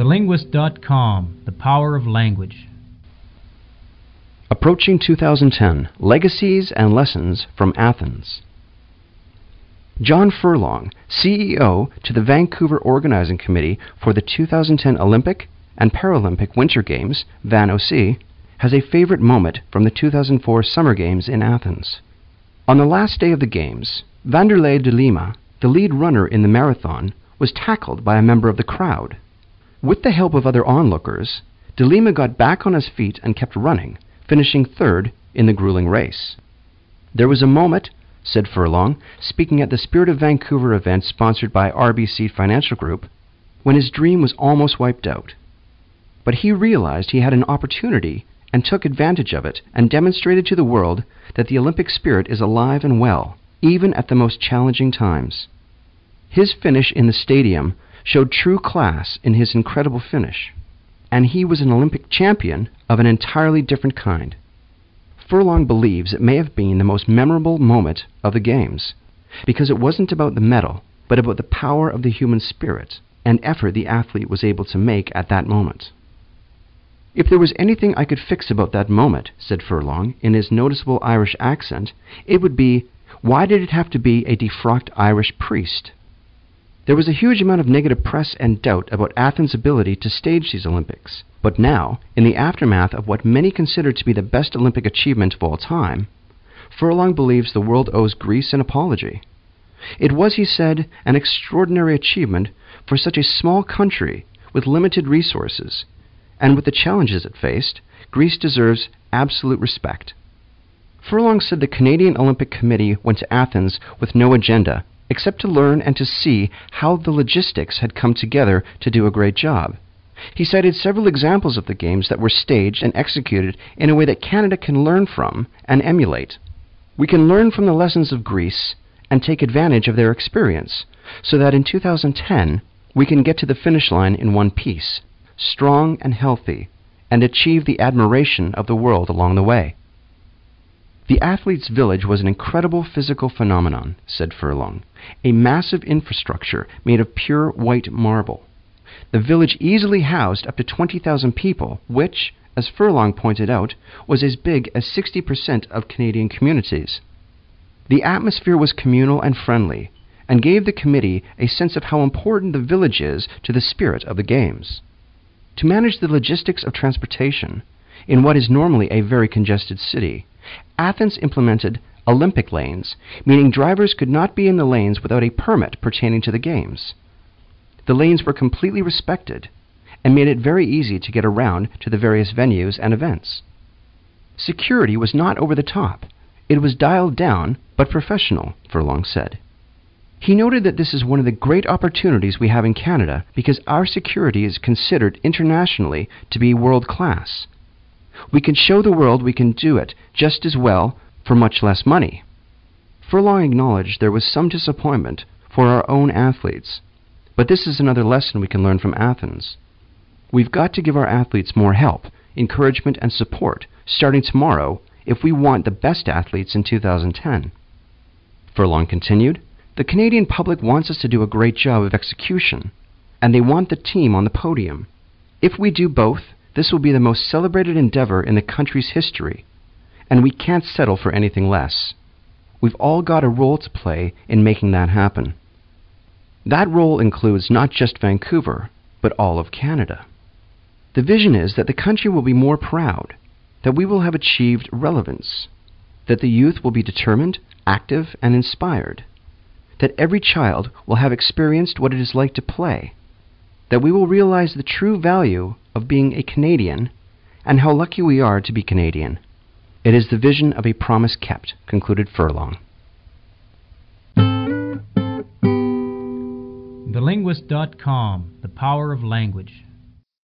TheLinguist.com The Power of Language. Approaching 2010 Legacies and Lessons from Athens. John Furlong, CEO to the Vancouver Organizing Committee for the 2010 Olympic and Paralympic Winter Games, VAN-OC, has a favorite moment from the 2004 Summer Games in Athens. On the last day of the Games, Vanderlei de Lima, the lead runner in the marathon, was tackled by a member of the crowd. With the help of other onlookers, de Lima got back on his feet and kept running, finishing third in the grueling race. There was a moment, said Furlong, speaking at the Spirit of Vancouver event sponsored by RBC Financial Group, when his dream was almost wiped out. But he realized he had an opportunity and took advantage of it and demonstrated to the world that the Olympic spirit is alive and well, even at the most challenging times. His finish in the stadium showed true class in his incredible finish, and he was an Olympic champion of an entirely different kind. Furlong believes it may have been the most memorable moment of the Games, because it wasn't about the medal, but about the power of the human spirit and effort the athlete was able to make at that moment. If there was anything I could fix about that moment, said Furlong, in his noticeable Irish accent, it would be why did it have to be a defrocked Irish priest? There was a huge amount of negative press and doubt about Athens' ability to stage these Olympics. But now, in the aftermath of what many consider to be the best Olympic achievement of all time, Furlong believes the world owes Greece an apology. It was, he said, an extraordinary achievement for such a small country with limited resources, and with the challenges it faced, Greece deserves absolute respect. Furlong said the Canadian Olympic Committee went to Athens with no agenda except to learn and to see how the logistics had come together to do a great job. He cited several examples of the games that were staged and executed in a way that Canada can learn from and emulate. We can learn from the lessons of Greece and take advantage of their experience so that in 2010 we can get to the finish line in one piece, strong and healthy, and achieve the admiration of the world along the way. The athletes' village was an incredible physical phenomenon, said Furlong, a massive infrastructure made of pure white marble. The village easily housed up to 20,000 people, which, as Furlong pointed out, was as big as 60% of Canadian communities. The atmosphere was communal and friendly, and gave the committee a sense of how important the village is to the spirit of the Games. To manage the logistics of transportation, in what is normally a very congested city, Athens implemented Olympic lanes, meaning drivers could not be in the lanes without a permit pertaining to the Games. The lanes were completely respected and made it very easy to get around to the various venues and events. Security was not over the top. It was dialed down, but professional, Furlong said. He noted that this is one of the great opportunities we have in Canada because our security is considered internationally to be world class. We can show the world we can do it just as well for much less money. Furlong acknowledged there was some disappointment for our own athletes, but this is another lesson we can learn from Athens. We've got to give our athletes more help, encouragement, and support starting tomorrow if we want the best athletes in 2010. Furlong continued, The Canadian public wants us to do a great job of execution, and they want the team on the podium. If we do both, this will be the most celebrated endeavor in the country's history, and we can't settle for anything less. We've all got a role to play in making that happen. That role includes not just Vancouver, but all of Canada. The vision is that the country will be more proud, that we will have achieved relevance, that the youth will be determined, active, and inspired, that every child will have experienced what it is like to play, that we will realize the true value of being a Canadian and how lucky we are to be Canadian. It is the vision of a promise kept, concluded Furlong. TheLinguist.com The Power of Language.